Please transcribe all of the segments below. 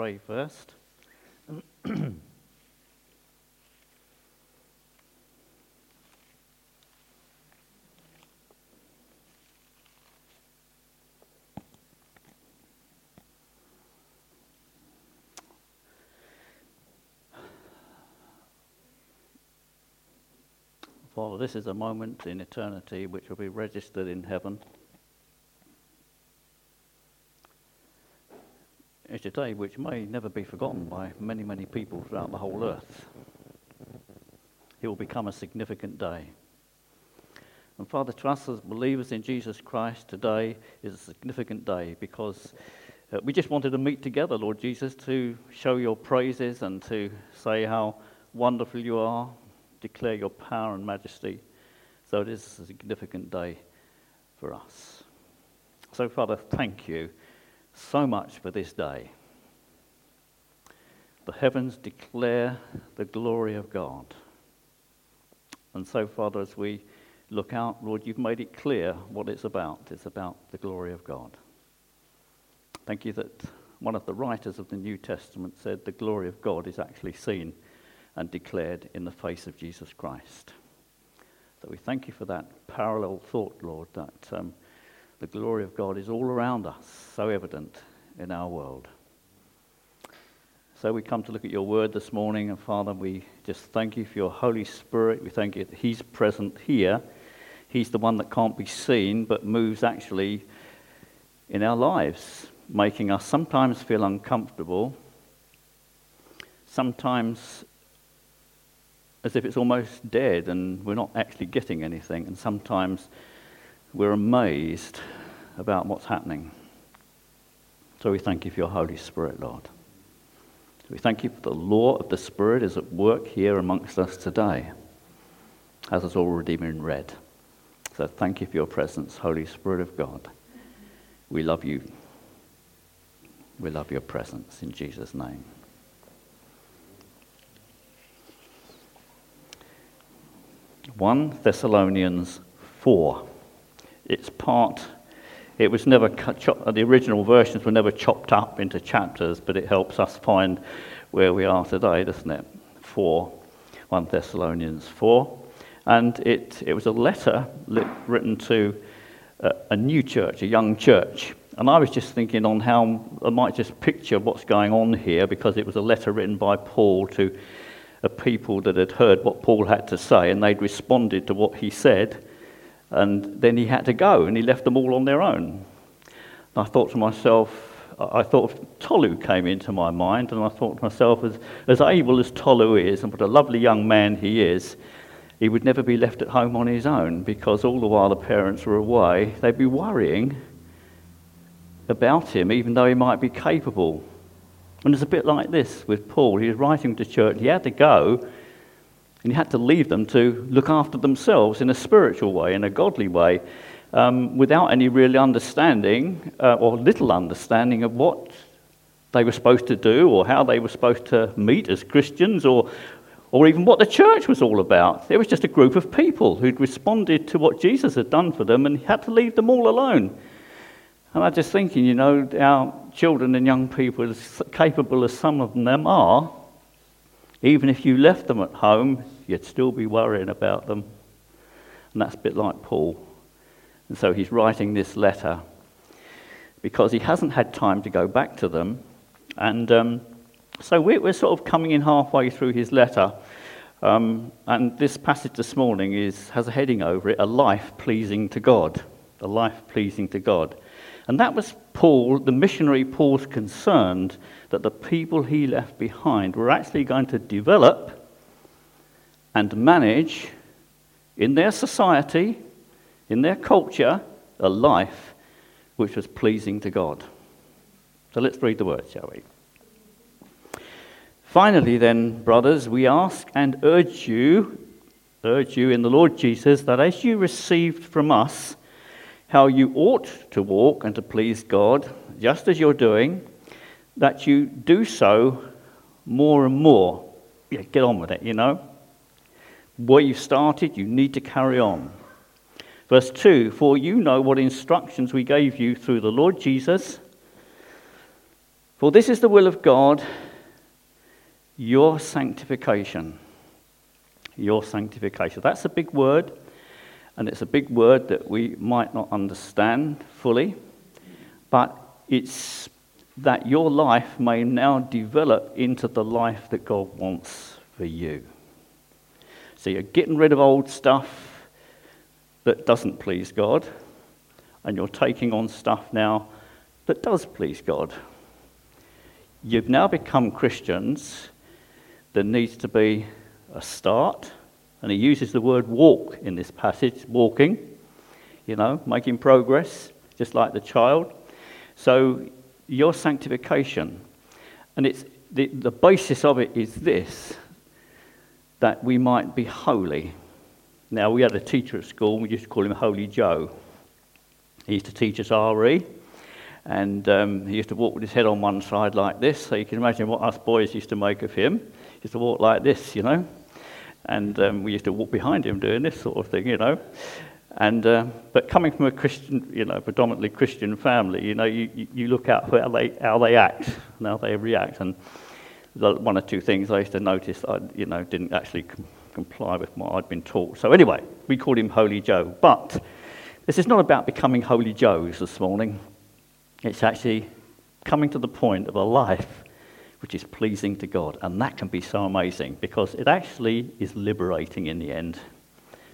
pray first. Father, this is a moment in eternity which will be registered in heaven. It's a day which may never be forgotten by many, many people throughout the whole earth. It will become a significant day. And Father, to us as believers in Jesus Christ, today is a significant day because uh, we just wanted to meet together, Lord Jesus, to show your praises and to say how wonderful you are, declare your power and majesty. So it is a significant day for us. So, Father, thank you so much for this day. The heavens declare the glory of God. And so, Father, as we look out, Lord, you've made it clear what it's about. It's about the glory of God. Thank you that one of the writers of the New Testament said the glory of God is actually seen and declared in the face of Jesus Christ. So we thank you for that parallel thought, Lord, that um, the glory of God is all around us, so evident in our world. So we come to look at your word this morning, and Father, we just thank you for your Holy Spirit. We thank you that He's present here. He's the one that can't be seen, but moves actually in our lives, making us sometimes feel uncomfortable, sometimes as if it's almost dead and we're not actually getting anything, and sometimes we're amazed about what's happening. So we thank you for your Holy Spirit, Lord. We thank you for the law of the Spirit is at work here amongst us today, as has already been read. So thank you for your presence, Holy Spirit of God. We love you. We love your presence in Jesus' name. 1 Thessalonians 4. It's part, it was never cut, chop, uh, the original versions were never chopped up into chapters, but it helps us find where we are today, doesn't it? 4, 1 Thessalonians 4. And it, it was a letter written to a, a new church, a young church. And I was just thinking on how I might just picture what's going on here because it was a letter written by Paul to a people that had heard what Paul had to say and they'd responded to what he said. And then he had to go and he left them all on their own. And I thought to myself, I thought Tolu came into my mind, and I thought to myself, as, as able as Tolu is, and what a lovely young man he is, he would never be left at home on his own because all the while the parents were away, they'd be worrying about him, even though he might be capable. And it's a bit like this with Paul. He was writing to church, he had to go, and he had to leave them to look after themselves in a spiritual way, in a godly way, um, without any real understanding uh, or little understanding of what they were supposed to do or how they were supposed to meet as Christians or, or even what the church was all about. It was just a group of people who'd responded to what Jesus had done for them and he had to leave them all alone. And I'm just thinking, you know, our children and young people, as capable as some of them are, even if you left them at home, you'd still be worrying about them. And that's a bit like Paul. And so he's writing this letter because he hasn't had time to go back to them. And um, so we're, sort of coming in halfway through his letter. Um, and this passage this morning is, has a heading over it A Life Pleasing to God. A Life Pleasing to God. And that was Paul, the missionary Paul's concerned that the people he left behind were actually going to develop and manage in their society, in their culture, a life which was pleasing to God. So let's read the words, shall we? Finally, then, brothers, we ask and urge you, urge you in the Lord Jesus, that as you received from us how you ought to walk and to please God, just as you're doing, that you do so more and more. Yeah, get on with it, you know. Where you started, you need to carry on. Verse 2 For you know what instructions we gave you through the Lord Jesus. For this is the will of God, your sanctification. Your sanctification. That's a big word, and it's a big word that we might not understand fully, but it's that your life may now develop into the life that God wants for you. So you're getting rid of old stuff that doesn't please God, and you're taking on stuff now that does please God. You've now become Christians. There needs to be a start, and he uses the word walk in this passage walking, you know, making progress, just like the child. So, your sanctification, and it's the, the basis of it is this that we might be holy. Now, we had a teacher at school, we used to call him Holy Joe. He used to teach us RE, and um, he used to walk with his head on one side like this, so you can imagine what us boys used to make of him. He used to walk like this, you know, and um, we used to walk behind him doing this sort of thing, you know. And, uh, but coming from a Christian, you know, predominantly Christian family, you know, you, you look at how they, how they act and how they react. And one or two things I used to notice I, you know, didn't actually com- comply with what I'd been taught. So anyway, we called him Holy Joe. But this is not about becoming Holy Joes this morning. It's actually coming to the point of a life which is pleasing to God. And that can be so amazing because it actually is liberating in the end.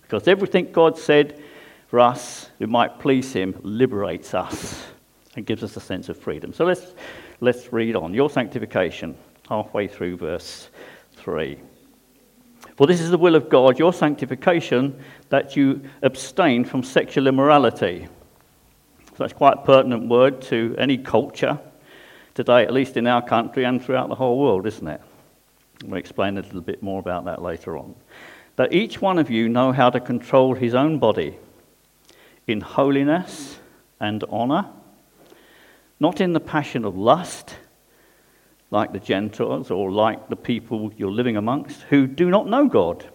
Because everything God said for us who might please Him liberates us and gives us a sense of freedom. So let's, let's read on. Your sanctification, halfway through verse 3. For this is the will of God, your sanctification, that you abstain from sexual immorality. So that's quite a pertinent word to any culture today, at least in our country and throughout the whole world, isn't it? We'll explain a little bit more about that later on that each one of you know how to control his own body in holiness and honor, not in the passion of lust, like the Gentiles or like the people you're living amongst who do not know God.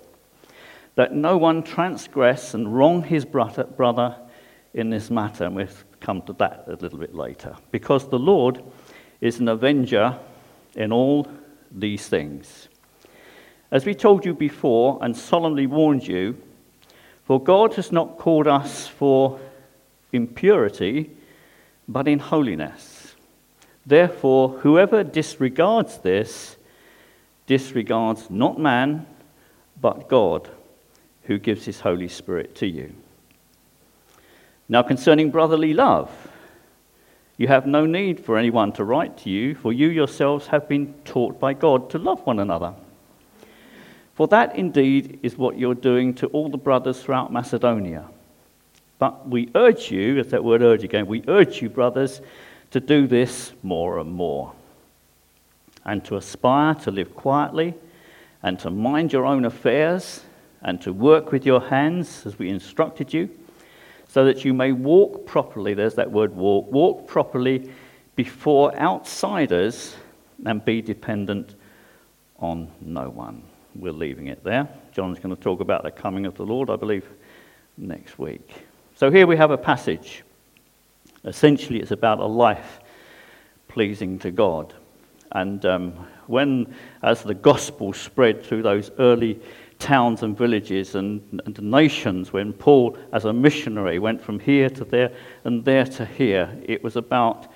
That no one transgress and wrong his brother in this matter. And we'll come to that a little bit later. Because the Lord is an avenger in all these things. As we told you before and solemnly warned you, for God has not called us for impurity, but in holiness. Therefore, whoever disregards this disregards not man, but God, who gives his Holy Spirit to you. Now, concerning brotherly love, you have no need for anyone to write to you, for you yourselves have been taught by God to love one another. For that indeed is what you're doing to all the brothers throughout Macedonia. But we urge you, as that word urge again, we urge you, brothers, to do this more and more, and to aspire to live quietly, and to mind your own affairs, and to work with your hands as we instructed you, so that you may walk properly. There's that word walk. Walk properly before outsiders and be dependent on no one we're leaving it there. John's going to talk about the coming of the Lord, I believe, next week. So here we have a passage. Essentially, it's about a life pleasing to God. And um, when, as the gospel spread through those early towns and villages and, and nations, when Paul, as a missionary, went from here to there and there to here, it was about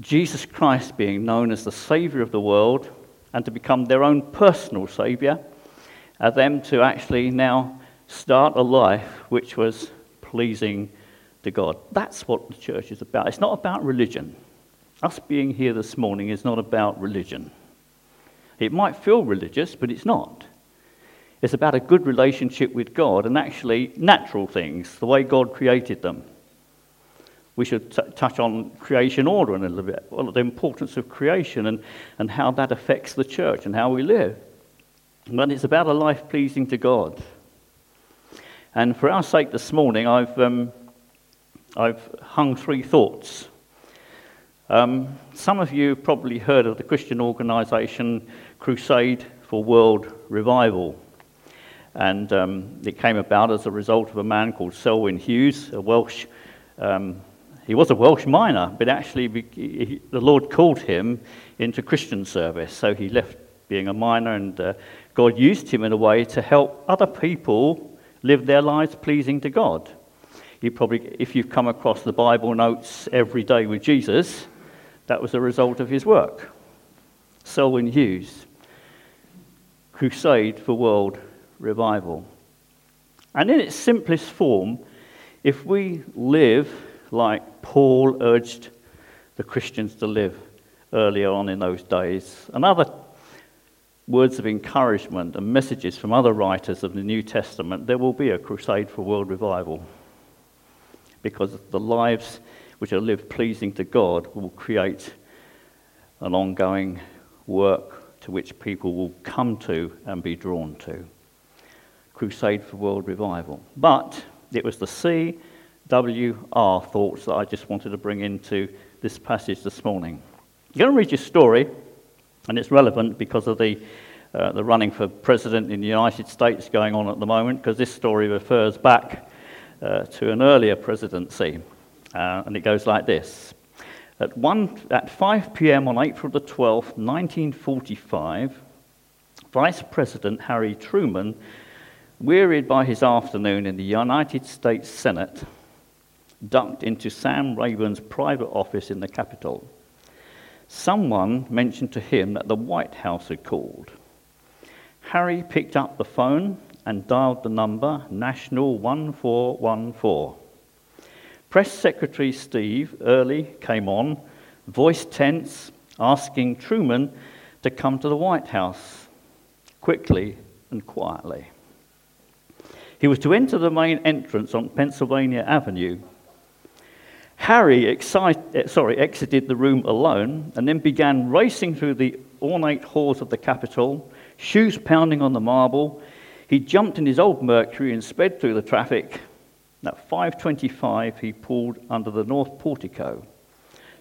Jesus Christ being known as the Savior of the world and to become their own personal saviour, and uh, them to actually now start a life which was pleasing to God. That's what the church is about. It's not about religion. Us being here this morning is not about religion. It might feel religious, but it's not. It's about a good relationship with God and actually natural things, the way God created them we should t- touch on creation order in a little bit, well, the importance of creation and, and how that affects the church and how we live. But it's about a life pleasing to God. And for our sake this morning, I've, um, I've hung three thoughts. Um, some of you probably heard of the Christian organisation Crusade for World Revival. And um, it came about as a result of a man called Selwyn Hughes, a Welsh um, He was a Welsh miner, but actually he, the Lord called him into Christian service. So he left being a miner, and uh, God used him in a way to help other people live their lives pleasing to God. You probably, if you've come across the Bible notes every day with Jesus, that was a result of his work. Selwyn Hughes, Crusade for World Revival. And in its simplest form, if we live like Paul urged the Christians to live earlier on in those days, and other words of encouragement and messages from other writers of the New Testament, there will be a crusade for world revival. Because the lives which are lived pleasing to God will create an ongoing work to which people will come to and be drawn to. Crusade for World Revival. But it was the CWR thoughts that I just wanted to bring into this passage this morning. I'm going to read you a story, and it's relevant because of the, uh, the running for president in the United States going on at the moment, because this story refers back uh, to an earlier presidency. Uh, and it goes like this. At, one, at 5 p.m. on April the 12th, 1945, Vice President Harry Truman wearied by his afternoon in the United States Senate, ducked into Sam Rayburn's private office in the Capitol. Someone mentioned to him that the White House had called. Harry picked up the phone and dialed the number National 1414. Press Secretary Steve Early came on, voice tense, asking Truman to come to the White House quickly and quietly. He was to enter the main entrance on Pennsylvania Avenue. Harry eh, sorry, exited the room alone and then began racing through the ornate halls of the Capitol, shoes pounding on the marble. He jumped in his old Mercury and sped through the traffic. At 5:25, he pulled under the north portico.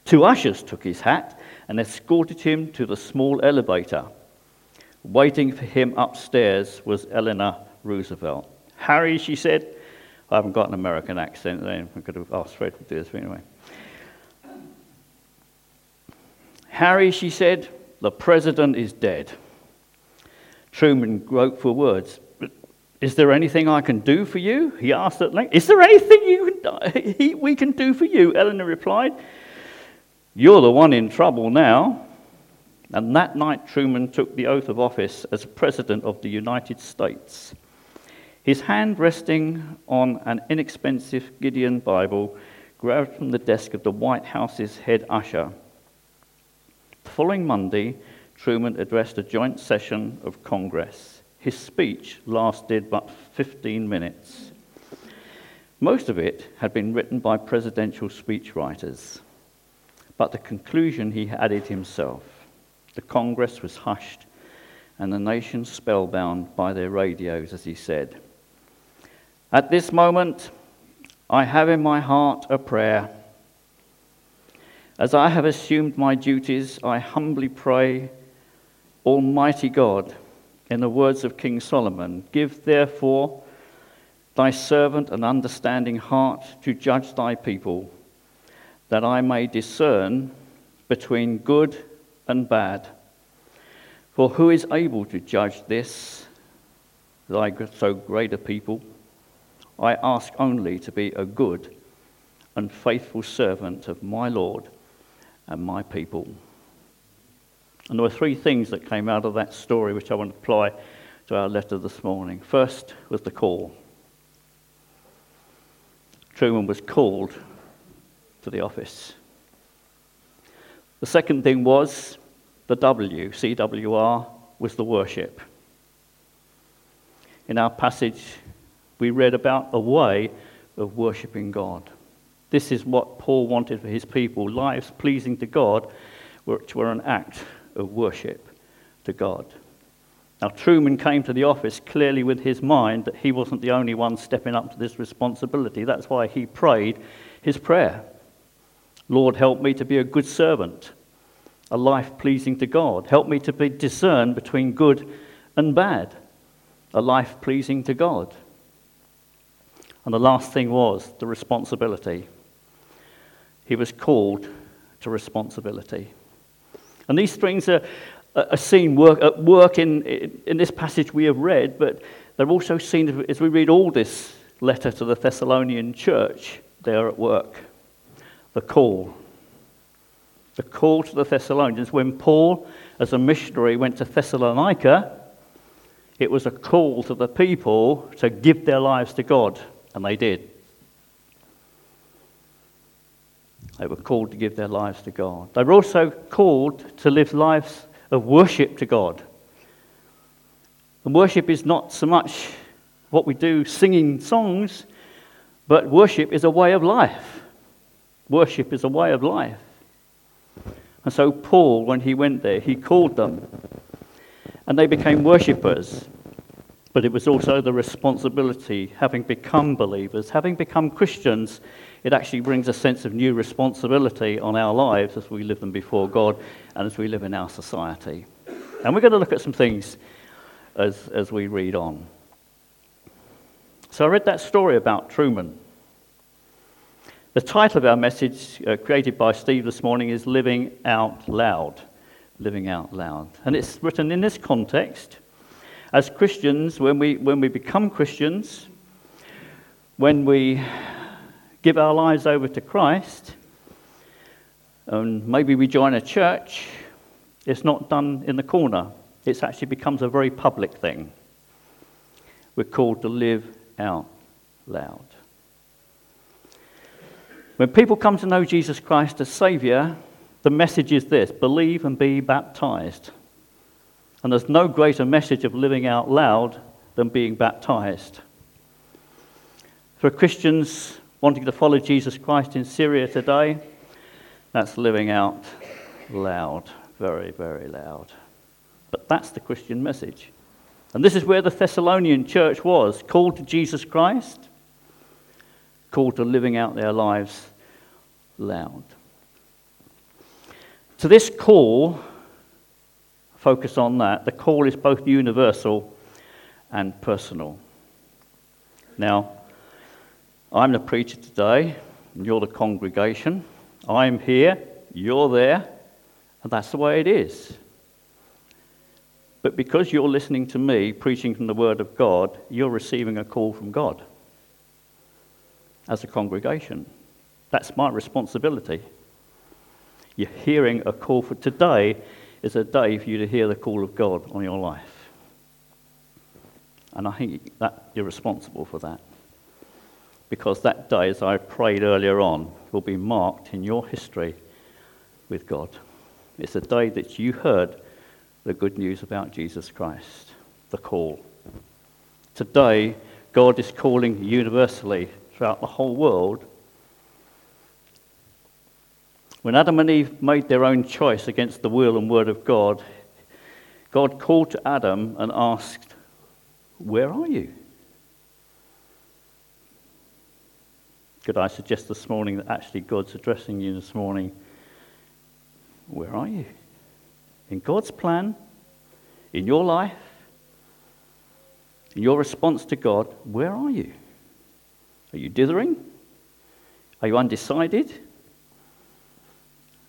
Two ushers took his hat and escorted him to the small elevator. Waiting for him upstairs was Eleanor Roosevelt. Harry, she said. I haven't got an American accent, then I could have asked Fred to do this, but anyway. Harry, she said, the president is dead. Truman groped for words. Is there anything I can do for you? He asked at length. Is there anything you can, we can do for you? Eleanor replied. You're the one in trouble now. And that night, Truman took the oath of office as President of the United States. His hand resting on an inexpensive Gideon Bible grabbed from the desk of the White House's head usher. The following Monday, Truman addressed a joint session of Congress. His speech lasted but 15 minutes. Most of it had been written by presidential speechwriters, but the conclusion he added himself. The Congress was hushed and the nation spellbound by their radios, as he said. At this moment, I have in my heart a prayer. As I have assumed my duties, I humbly pray, Almighty God, in the words of King Solomon, give therefore thy servant an understanding heart to judge thy people, that I may discern between good and bad. For who is able to judge this, thy so great a people? I ask only to be a good and faithful servant of my Lord and my people. And there were three things that came out of that story which I want to apply to our letter this morning. First was the call. Truman was called to the office. The second thing was the W, CWR, was the worship. In our passage we read about a way of worshipping God. This is what Paul wanted for his people lives pleasing to God, which were an act of worship to God. Now, Truman came to the office clearly with his mind that he wasn't the only one stepping up to this responsibility. That's why he prayed his prayer Lord, help me to be a good servant, a life pleasing to God. Help me to be discern between good and bad, a life pleasing to God. And the last thing was the responsibility. he was called to responsibility. And these things are, are seen work, at work in, in this passage we have read, but they're also seen as we read all this letter to the Thessalonian church, they are at work. The call. The call to the Thessalonians. When Paul, as a missionary, went to Thessalonica, it was a call to the people to give their lives to God, and they did. They were called to give their lives to God. They were also called to live lives of worship to God. And worship is not so much what we do singing songs, but worship is a way of life. Worship is a way of life. And so, Paul, when he went there, he called them, and they became worshippers. But it was also the responsibility, having become believers, having become Christians, it actually brings a sense of new responsibility on our lives as we live them before God and as we live in our society. And we're going to look at some things as, as we read on. So I read that story about Truman. The title of our message, uh, created by Steve this morning, is Living Out Loud. Living Out Loud. And it's written in this context. As Christians, when we, when we become Christians, when we give our lives over to Christ, and maybe we join a church, it's not done in the corner. It actually becomes a very public thing. We're called to live out loud. When people come to know Jesus Christ as Saviour, the message is this believe and be baptized. And there's no greater message of living out loud than being baptized. For Christians, wanting to follow Jesus Christ in Syria today, that's living out loud, very, very loud. But that's the Christian message. And this is where the Thessalonian church was called to Jesus Christ, called to living out their lives loud. To this call, focus on that, the call is both universal and personal. Now, I'm the preacher today, and you're the congregation. I'm here, you're there, and that's the way it is. But because you're listening to me preaching from the Word of God, you're receiving a call from God as a congregation. That's my responsibility. You're hearing a call for today is a day for you to hear the call of God on your life. And I think that you're responsible for that because that day, as I prayed earlier on, will be marked in your history with God. It's a day that you heard the good news about Jesus Christ, the call. Today, God is calling universally throughout the whole world. When Adam and Eve made their own choice against the will and word of God, God called to Adam and asked, Where are you? Could I suggest this morning that actually God's addressing you this morning? Where are you? In God's plan, in your life, in your response to God, where are you? Are you dithering? Are you undecided?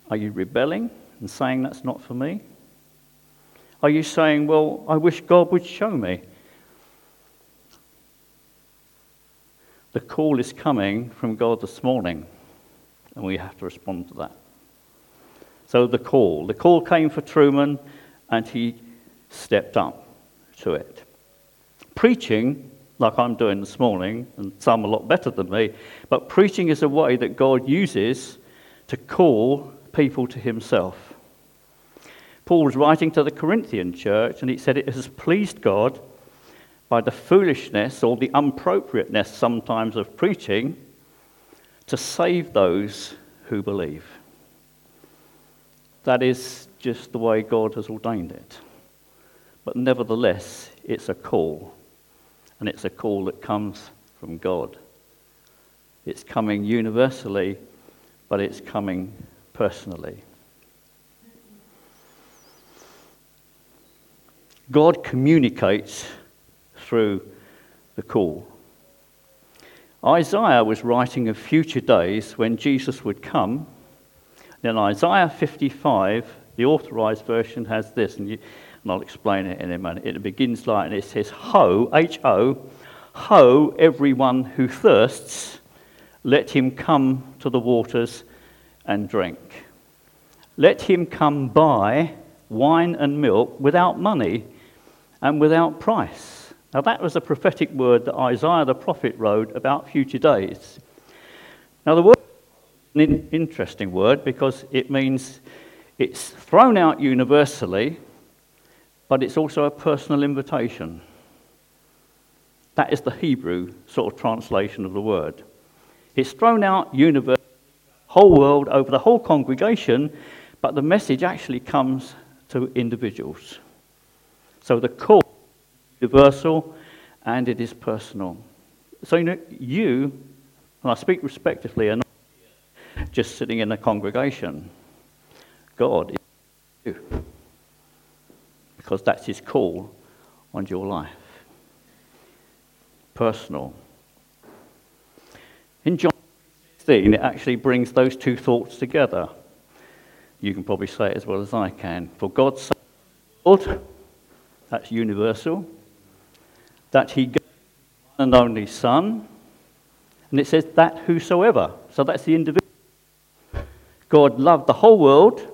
Are you rebelling and saying that's not for me? Are you saying, well, I wish God would show me? The call is coming from God this morning, and we have to respond to that. So, the call. The call came for Truman, and he stepped up to it. Preaching, like I'm doing this morning, and some a lot better than me, but preaching is a way that God uses to call people to himself. Paul was writing to the Corinthian church, and he said, It has pleased God by the foolishness or the appropriateness sometimes of preaching to save those who believe. That is just the way God has ordained it. But nevertheless, it's a call, and it's a call that comes from God. It's coming universally, but it's coming personally. God communicates through the call. Isaiah was writing of future days when Jesus would come. Then Isaiah 55, the authorized version, has this, and, you, and I'll explain it in a minute. It begins like, it says, Ho, H O, Ho, everyone who thirsts, let him come to the waters and drink. Let him come buy wine and milk without money and without price. Now, that was a prophetic word that Isaiah the prophet wrote about future days. Now, the word is an interesting word because it means it's thrown out universally, but it's also a personal invitation. That is the Hebrew sort of translation of the word. It's thrown out universally, whole world, over the whole congregation, but the message actually comes to individuals. So the call is universal and it is personal. So you, know, you and I speak respectively, not just sitting in a congregation. God is you. Because that's his call on your life. Personal. In John 16, it actually brings those two thoughts together. You can probably say it as well as I can. For God so loved, that's universal, that he gave one and only Son, and it says that whosoever, so that's the individual. God loved the whole world.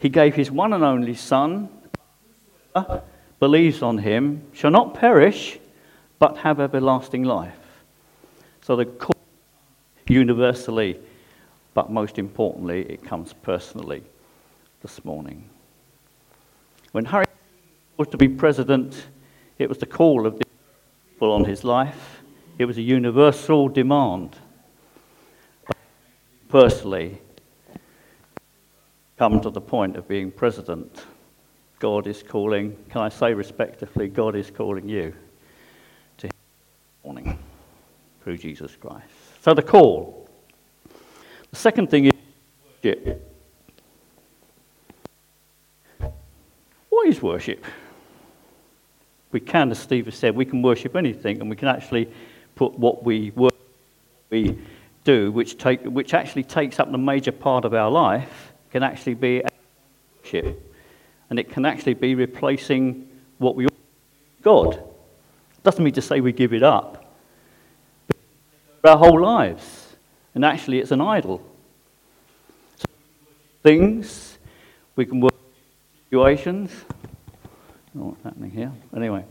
He gave his one and only Son, believes on him, shall not perish, but have everlasting life. So the universally but most importantly, it comes personally this morning. When Harry was to be president, it was the call of the people on his life. It was a universal demand. Personally, come to the point of being president, God is calling, can I say respectfully, God is calling you to morning through Jesus Christ. So the call the second thing is worship. What is worship? We can, as Steve has said, we can worship anything, and we can actually put what we worship, we do, which, take, which actually takes up the major part of our life, can actually be worship. And it can actually be replacing what we God. Doesn't mean to say we give it up. Our whole lives. And actually, it's an idol. So things, we can work situations. Don't know what's happening here? Anyway.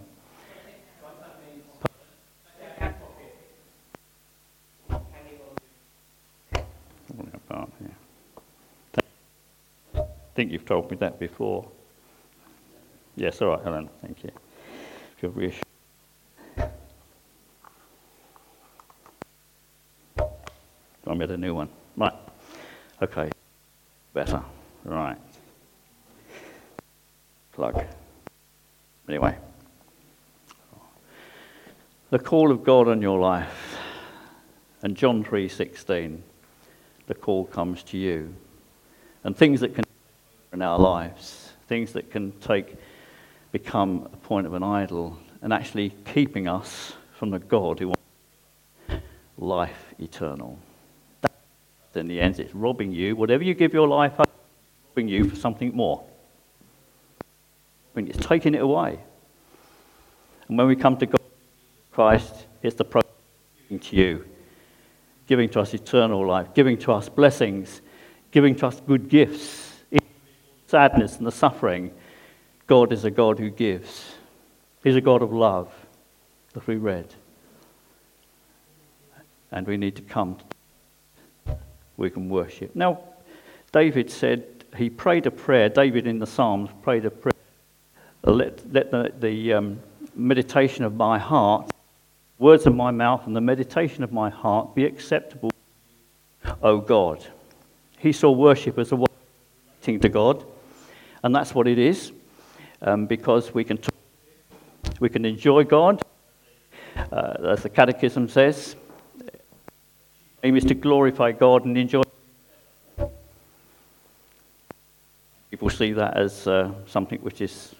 I think you've told me that before. Yes, all right, Helen, thank you. I made a new one. Right. Okay. Better. Right. Plug. Anyway. The call of God on your life. And John 3:16. The call comes to you. And things that can in our lives, things that can take become a point of an idol and actually keeping us from the God who wants life eternal in the end, it's robbing you. Whatever you give your life up, robbing you for something more. When it's taking it away. And when we come to God, Christ, it's the process giving to you, giving to us eternal life, giving to us blessings, giving to us good gifts. In sadness and the suffering, God is a God who gives. He's a God of love, that we read. And we need to come to we can worship. Now, David said he prayed a prayer. David in the Psalms prayed a prayer. Let, let the, the um, meditation of my heart, words of my mouth, and the meditation of my heart be acceptable, O God. He saw worship as a way to God, and that's what it is, um, because we can talk, we can enjoy God, uh, as the Catechism says, aim is to glorify God and enjoy. People see that as uh, something which is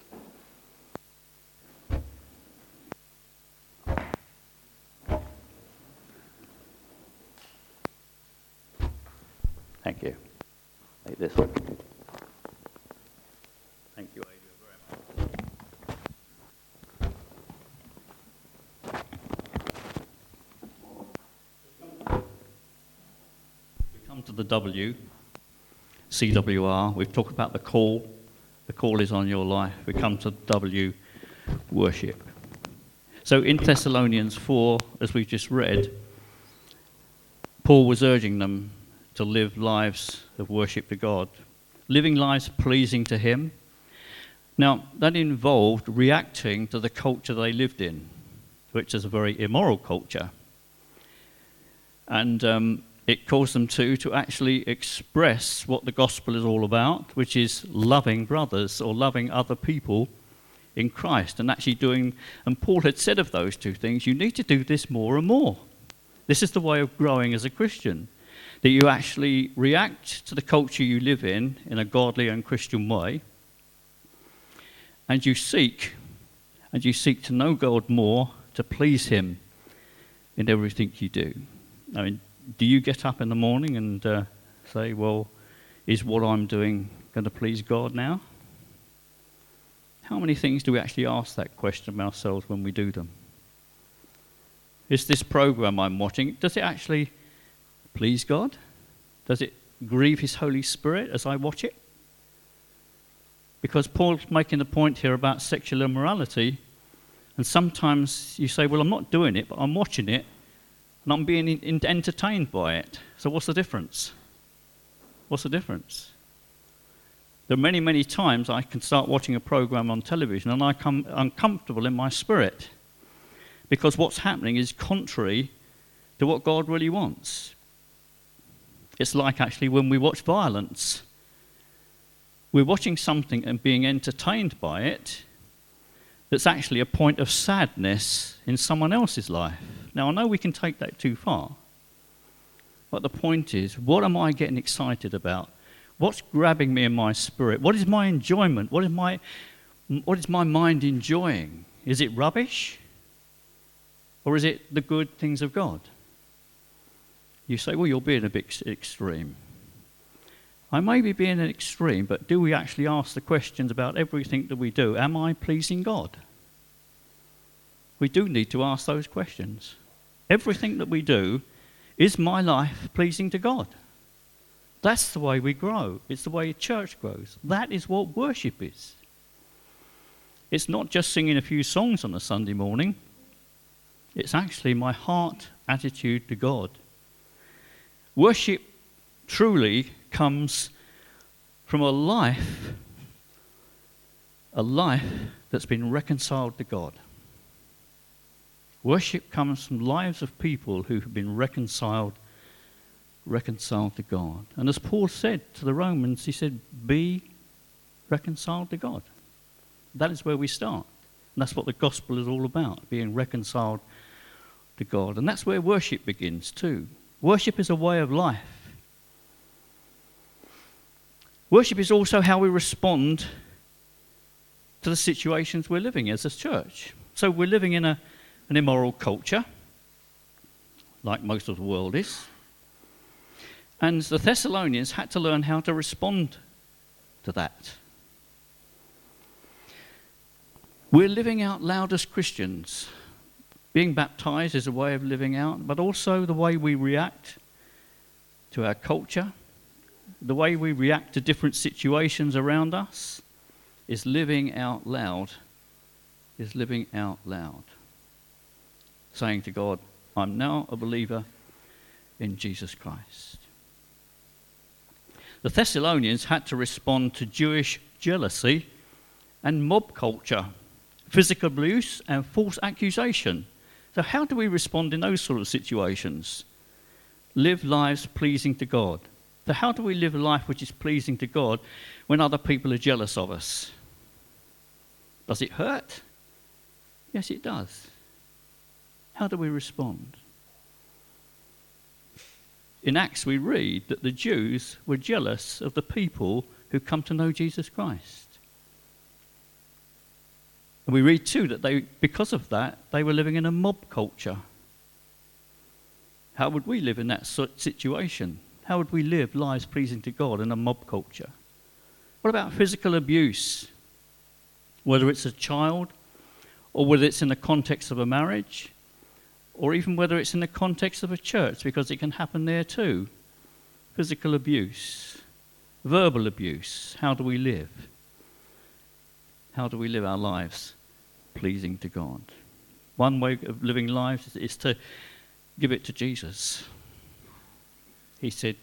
to the W, CWR. We've talked about the call. The call is on your life. We come to W, worship. So in Thessalonians 4, as we've just read, Paul was urging them to live lives of worship to God, living lives pleasing to Him. Now, that involved reacting to the culture they lived in, which is a very immoral culture. And um, it caused them to, to actually express what the gospel is all about, which is loving brothers or loving other people in Christ and actually doing, and Paul had said of those two things, you need to do this more and more. This is the way of growing as a Christian, that you actually react to the culture you live in in a godly and Christian way, and you seek, and you seek to know God more, to please Him in everything you do. I mean, do you get up in the morning and uh, say, well, is what I'm doing going to please God now? How many things do we actually ask that question of ourselves when we do them? Is this program I'm watching, does it actually please God? Does it grieve His Holy Spirit as I watch it? Because Paul's making the point here about sexual immorality, and sometimes you say, Well, I'm not doing it, but I'm watching it, and I'm being in- entertained by it. So, what's the difference? What's the difference? There are many, many times I can start watching a program on television and I come uncomfortable in my spirit because what's happening is contrary to what God really wants. It's like actually when we watch violence. We're watching something and being entertained by it that's actually a point of sadness in someone else's life. Now, I know we can take that too far, but the point is, what am I getting excited about? What's grabbing me in my spirit? What is my enjoyment? What is my, what is my mind enjoying? Is it rubbish? Or is it the good things of God? You say, well, you're being a bit extreme. I may be being an extreme, but do we actually ask the questions about everything that we do? Am I pleasing God? We do need to ask those questions. Everything that we do, is my life pleasing to God? That's the way we grow. It's the way church grows. That is what worship is. It's not just singing a few songs on a Sunday morning, it's actually my heart attitude to God. Worship truly comes from a life, a life that's been reconciled to God. Worship comes from lives of people who have been reconciled reconciled to God. And as Paul said to the Romans, he said, Be reconciled to God. That is where we start. And that's what the gospel is all about, being reconciled to God. And that's where worship begins too. Worship is a way of life. Worship is also how we respond to the situations we're living in as a church. So we're living in a, an immoral culture, like most of the world is. And the Thessalonians had to learn how to respond to that. We're living out loud as Christians. Being baptized is a way of living out, but also the way we react to our culture, the way we react to different situations around us is living out loud, is living out loud. Saying to God, I'm now a believer in Jesus Christ. The Thessalonians had to respond to Jewish jealousy and mob culture, physical abuse, and false accusation. So, how do we respond in those sort of situations? Live lives pleasing to God. So, how do we live a life which is pleasing to God when other people are jealous of us? Does it hurt? Yes, it does. How do we respond? in Acts we read that the Jews were jealous of the people who come to know Jesus Christ. And we read too that they, because of that, they were living in a mob culture. How would we live in that situation? How would we live lives pleasing to God in a mob culture? What about physical abuse? Whether it's a child or whether it's in the context of a marriage or even whether it's in the context of a church, because it can happen there too. physical abuse, verbal abuse. How do we live? How do we live our lives pleasing to God? One way of living lives is to give it to Jesus. He said,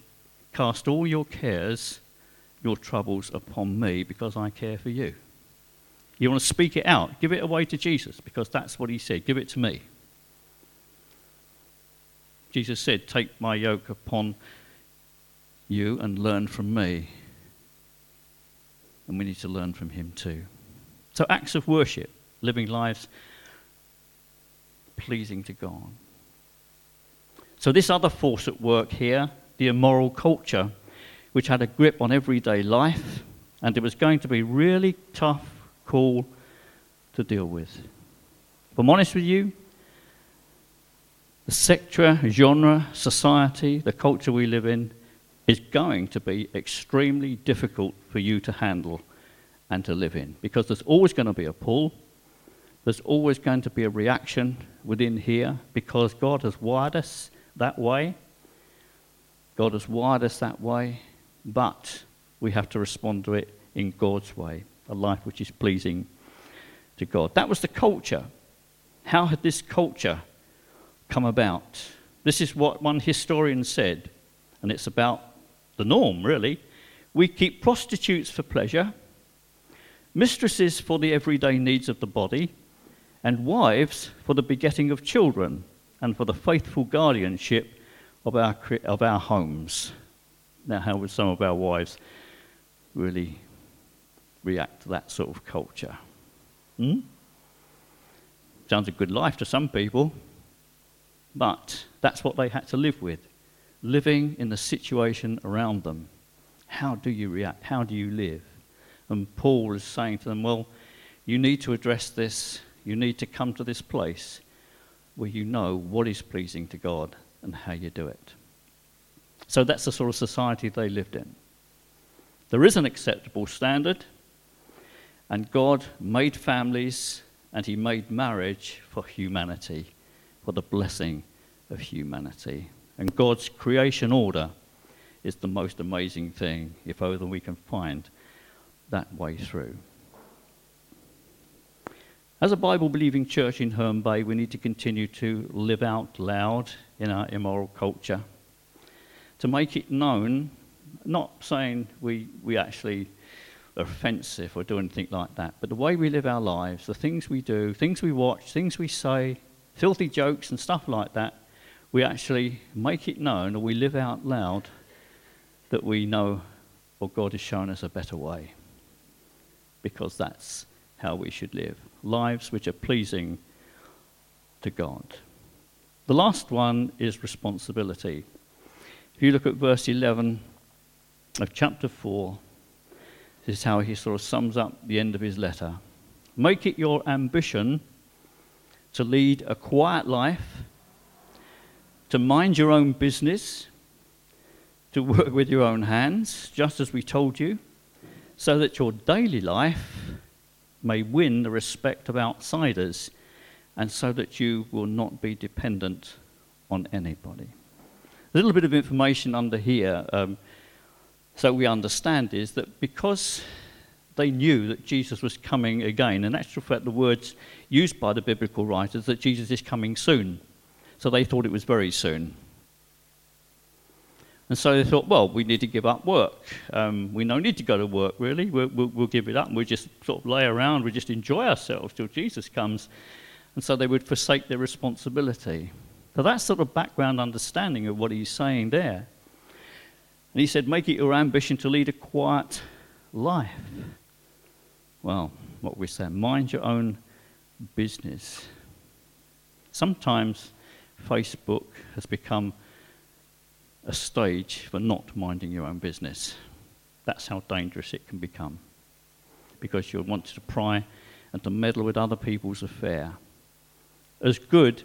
Cast all your cares, your troubles upon me because I care for you. You want to speak it out, give it away to Jesus because that's what he said. Give it to me. Jesus said, Take my yoke upon you and learn from me. And we need to learn from him too. So, acts of worship, living lives pleasing to God. So, this other force at work here, the immoral culture, which had a grip on everyday life, and it was going to be really tough call to deal with. If I'm honest with you, the sector, genre, society, the culture we live in is going to be extremely difficult for you to handle and to live in because there's always going to be a pull, there's always going to be a reaction within here because God has wired us that way. God has wired us that way, but we have to respond to it in God's way, a life which is pleasing to God. That was the culture. How had this culture come about? This is what one historian said, and it's about the norm, really. We keep prostitutes for pleasure, mistresses for the everyday needs of the body, and wives for the begetting of children and for the faithful guardianship of our, of our homes. Now, how would some of our wives really react to that sort of culture? Hmm? Sounds a good life to some people, but that's what they had to live with, living in the situation around them. How do you react? How do you live? And Paul is saying to them, Well, you need to address this. You need to come to this place where you know what is pleasing to God and how you do it. So that's the sort of society they lived in. There is an acceptable standard, and God made families and He made marriage for humanity, for the blessing of humanity. And God's creation order is the most amazing thing, if only we can find that way through. As a Bible believing church in Herne Bay, we need to continue to live out loud in our immoral culture, to make it known, not saying we, we actually are offensive or do anything like that, but the way we live our lives, the things we do, things we watch, things we say, filthy jokes and stuff like that, we actually make it known or we live out loud that we know or God has shown us a better way. Because that's how we should live lives which are pleasing to God. The last one is responsibility. If you look at verse 11 of chapter 4, this is how he sort of sums up the end of his letter. Make it your ambition to lead a quiet life, to mind your own business, to work with your own hands, just as we told you, so that your daily life may win the respect of outsiders, and so that you will not be dependent on anybody. A little bit of information under here, um, so we understand, is that because they knew that Jesus was coming again, in actual fact, the words used by the biblical writers that Jesus is coming soon. So they thought it was very soon. And so they thought, well, we need to give up work. Um, we don't need to go to work, really. We'll, we'll, we'll give it up and we'll just sort of lay around. We'll just enjoy ourselves till Jesus comes. And so they would forsake their responsibility. So that's sort of background understanding of what he's saying there. And he said, make it your ambition to lead a quiet life. Well, what we say, mind your own business. Sometimes Facebook has become a stage for not minding your own business. That's how dangerous it can become. Because you'll want to pry and to meddle with other people's affair. As good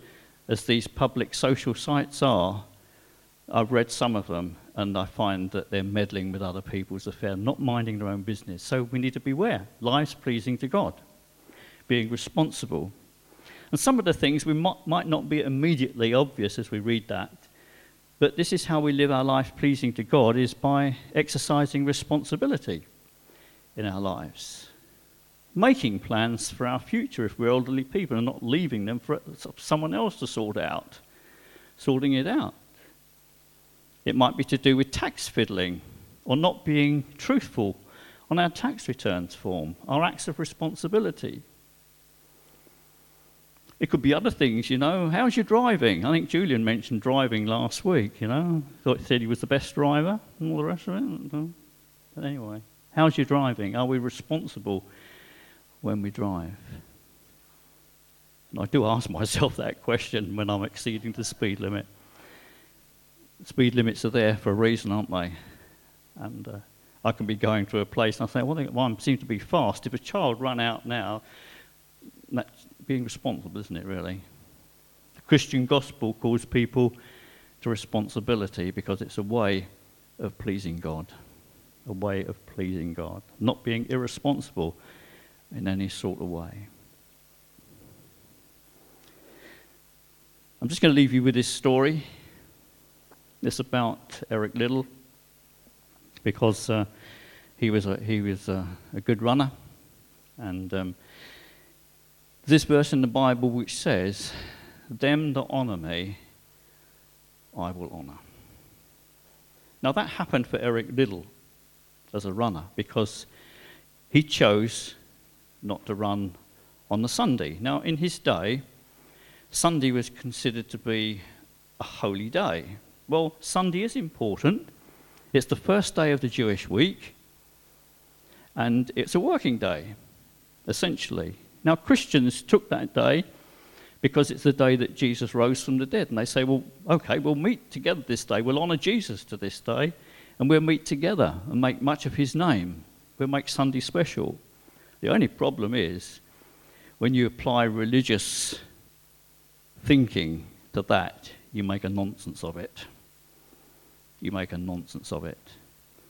as these public social sites are, I've read some of them and I find that they're meddling with other people's affairs, not minding their own business. So we need to beware. Lives pleasing to God, being responsible. And some of the things we might, might not be immediately obvious as we read that, But this is how we live our life pleasing to God is by exercising responsibility in our lives. Making plans for our future if we're elderly people and not leaving them for someone else to sort out. Sorting it out. It might be to do with tax fiddling or not being truthful on our tax returns form, our acts of responsibility. It could be other things, you know. How's your driving? I think Julian mentioned driving last week, you know. Thought he said he was the best driver and all the rest of it. But anyway, how's your driving? Are we responsible when we drive? And I do ask myself that question when I'm exceeding the speed limit. Speed limits are there for a reason, aren't they? And uh, I can be going to a place and I think, well, well, I seem to be fast. If a child run out now, that's being responsible, isn't it, really? The Christian gospel calls people to responsibility because it's a way of pleasing God. A way of pleasing God. Not being irresponsible in any sort of way. I'm just going to leave you with this story. It's about Eric Liddell because uh, he was a, he was a, a good runner, and um, this verse in the Bible which says, "Them that honour me, I will honor." Now that happened for Eric Liddell as a runner because he chose not to run on the Sunday. Now in his day, Sunday was considered to be a holy day. Well, Sunday is important it's the first day of the Jewish week, and it's a working day, essentially. Now, Christians took that day because it's the day that Jesus rose from the dead. And they say, well, okay, we'll meet together this day. We'll honour Jesus to this day, and we'll meet together and make much of his name. We'll make Sunday special. The only problem is when you apply religious thinking to that, you make a nonsense of it you make a nonsense of it.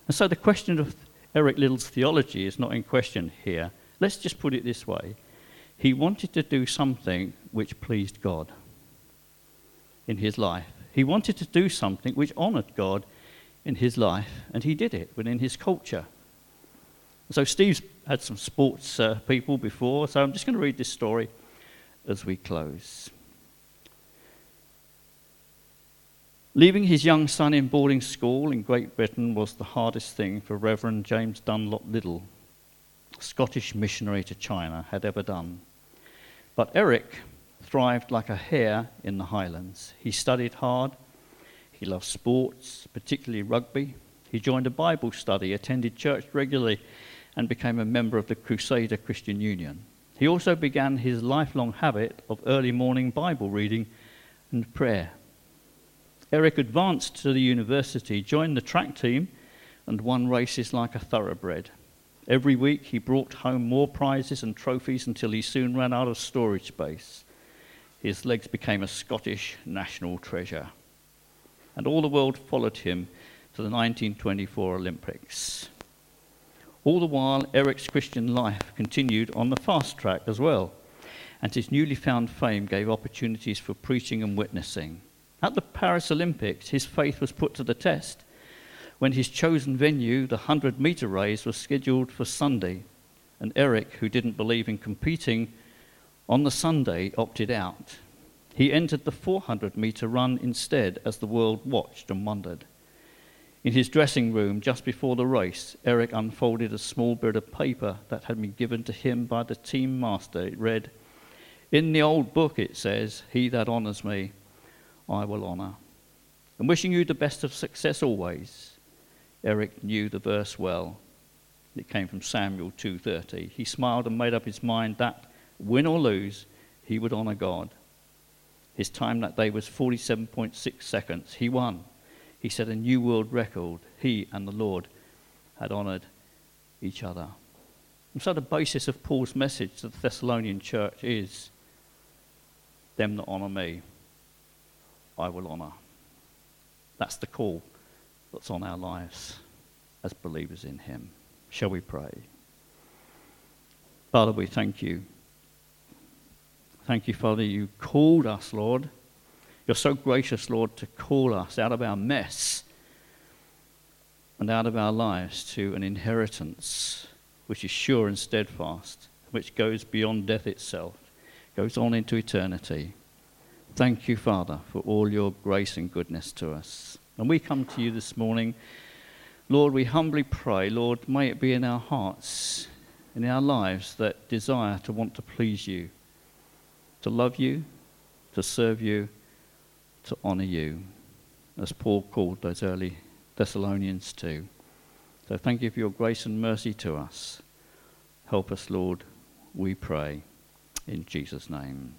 And so the question of Eric Liddell's theology is not in question here. Let's just put it this way he wanted to do something which pleased God in his life. He wanted to do something which honored God in his life, and he did it within his culture. So, Steve's had some sports uh, people before, so I'm just going to read this story as we close. Leaving his young son in boarding school in Great Britain was the hardest thing for Reverend James Dunlop Liddell, Scottish missionary to China, had ever done. But Eric thrived like a hare in the Highlands. He studied hard. He loved sports, particularly rugby. He joined a Bible study, attended church regularly, and became a member of the Crusader Christian Union. He also began his lifelong habit of early morning Bible reading and prayer. Eric advanced to the university, joined the track team, and won races like a thoroughbred. Every week he brought home more prizes and trophies until he soon ran out of storage space. His legs became a Scottish national treasure. And all the world followed him to the 1924 Olympics. All the while, Eric's Christian life continued on the fast track as well, and his newly found fame gave opportunities for preaching and witnessing. At the Paris Olympics, his faith was put to the test when his chosen venue, the 100 meter race, was scheduled for Sunday. And Eric, who didn't believe in competing on the Sunday, opted out. He entered the 400 meter run instead as the world watched and wondered. In his dressing room, just before the race, Eric unfolded a small bit of paper that had been given to him by the team master. It read, In the old book, it says, He that honours me, I will honour. And wishing you the best of success always. Eric knew the verse well. It came from Samuel 2:30. He smiled and made up his mind that win or lose, he would honour God. His time that day was 47.6 seconds. He won. He set a new world record. He and the Lord had honoured each other. And so the basis of Paul's message to the Thessalonian church is them that honour me. I will honour. That's the call that's on our lives as believers in Him. Shall we pray? Father, we thank you. Thank you, Father, you called us, Lord. You're so gracious, Lord, to call us out of our mess and out of our lives to an inheritance which is sure and steadfast, which goes beyond death itself, goes on into eternity. Thank you, Father, for all your grace and goodness to us. And we come to you this morning. Lord, we humbly pray, Lord, may it be in our hearts, in our lives, that desire to want to please you, to love you, to serve you, to honour you, as Paul called those early Thessalonians too. So thank you for your grace and mercy to us. Help us, Lord, we pray. In Jesus' name.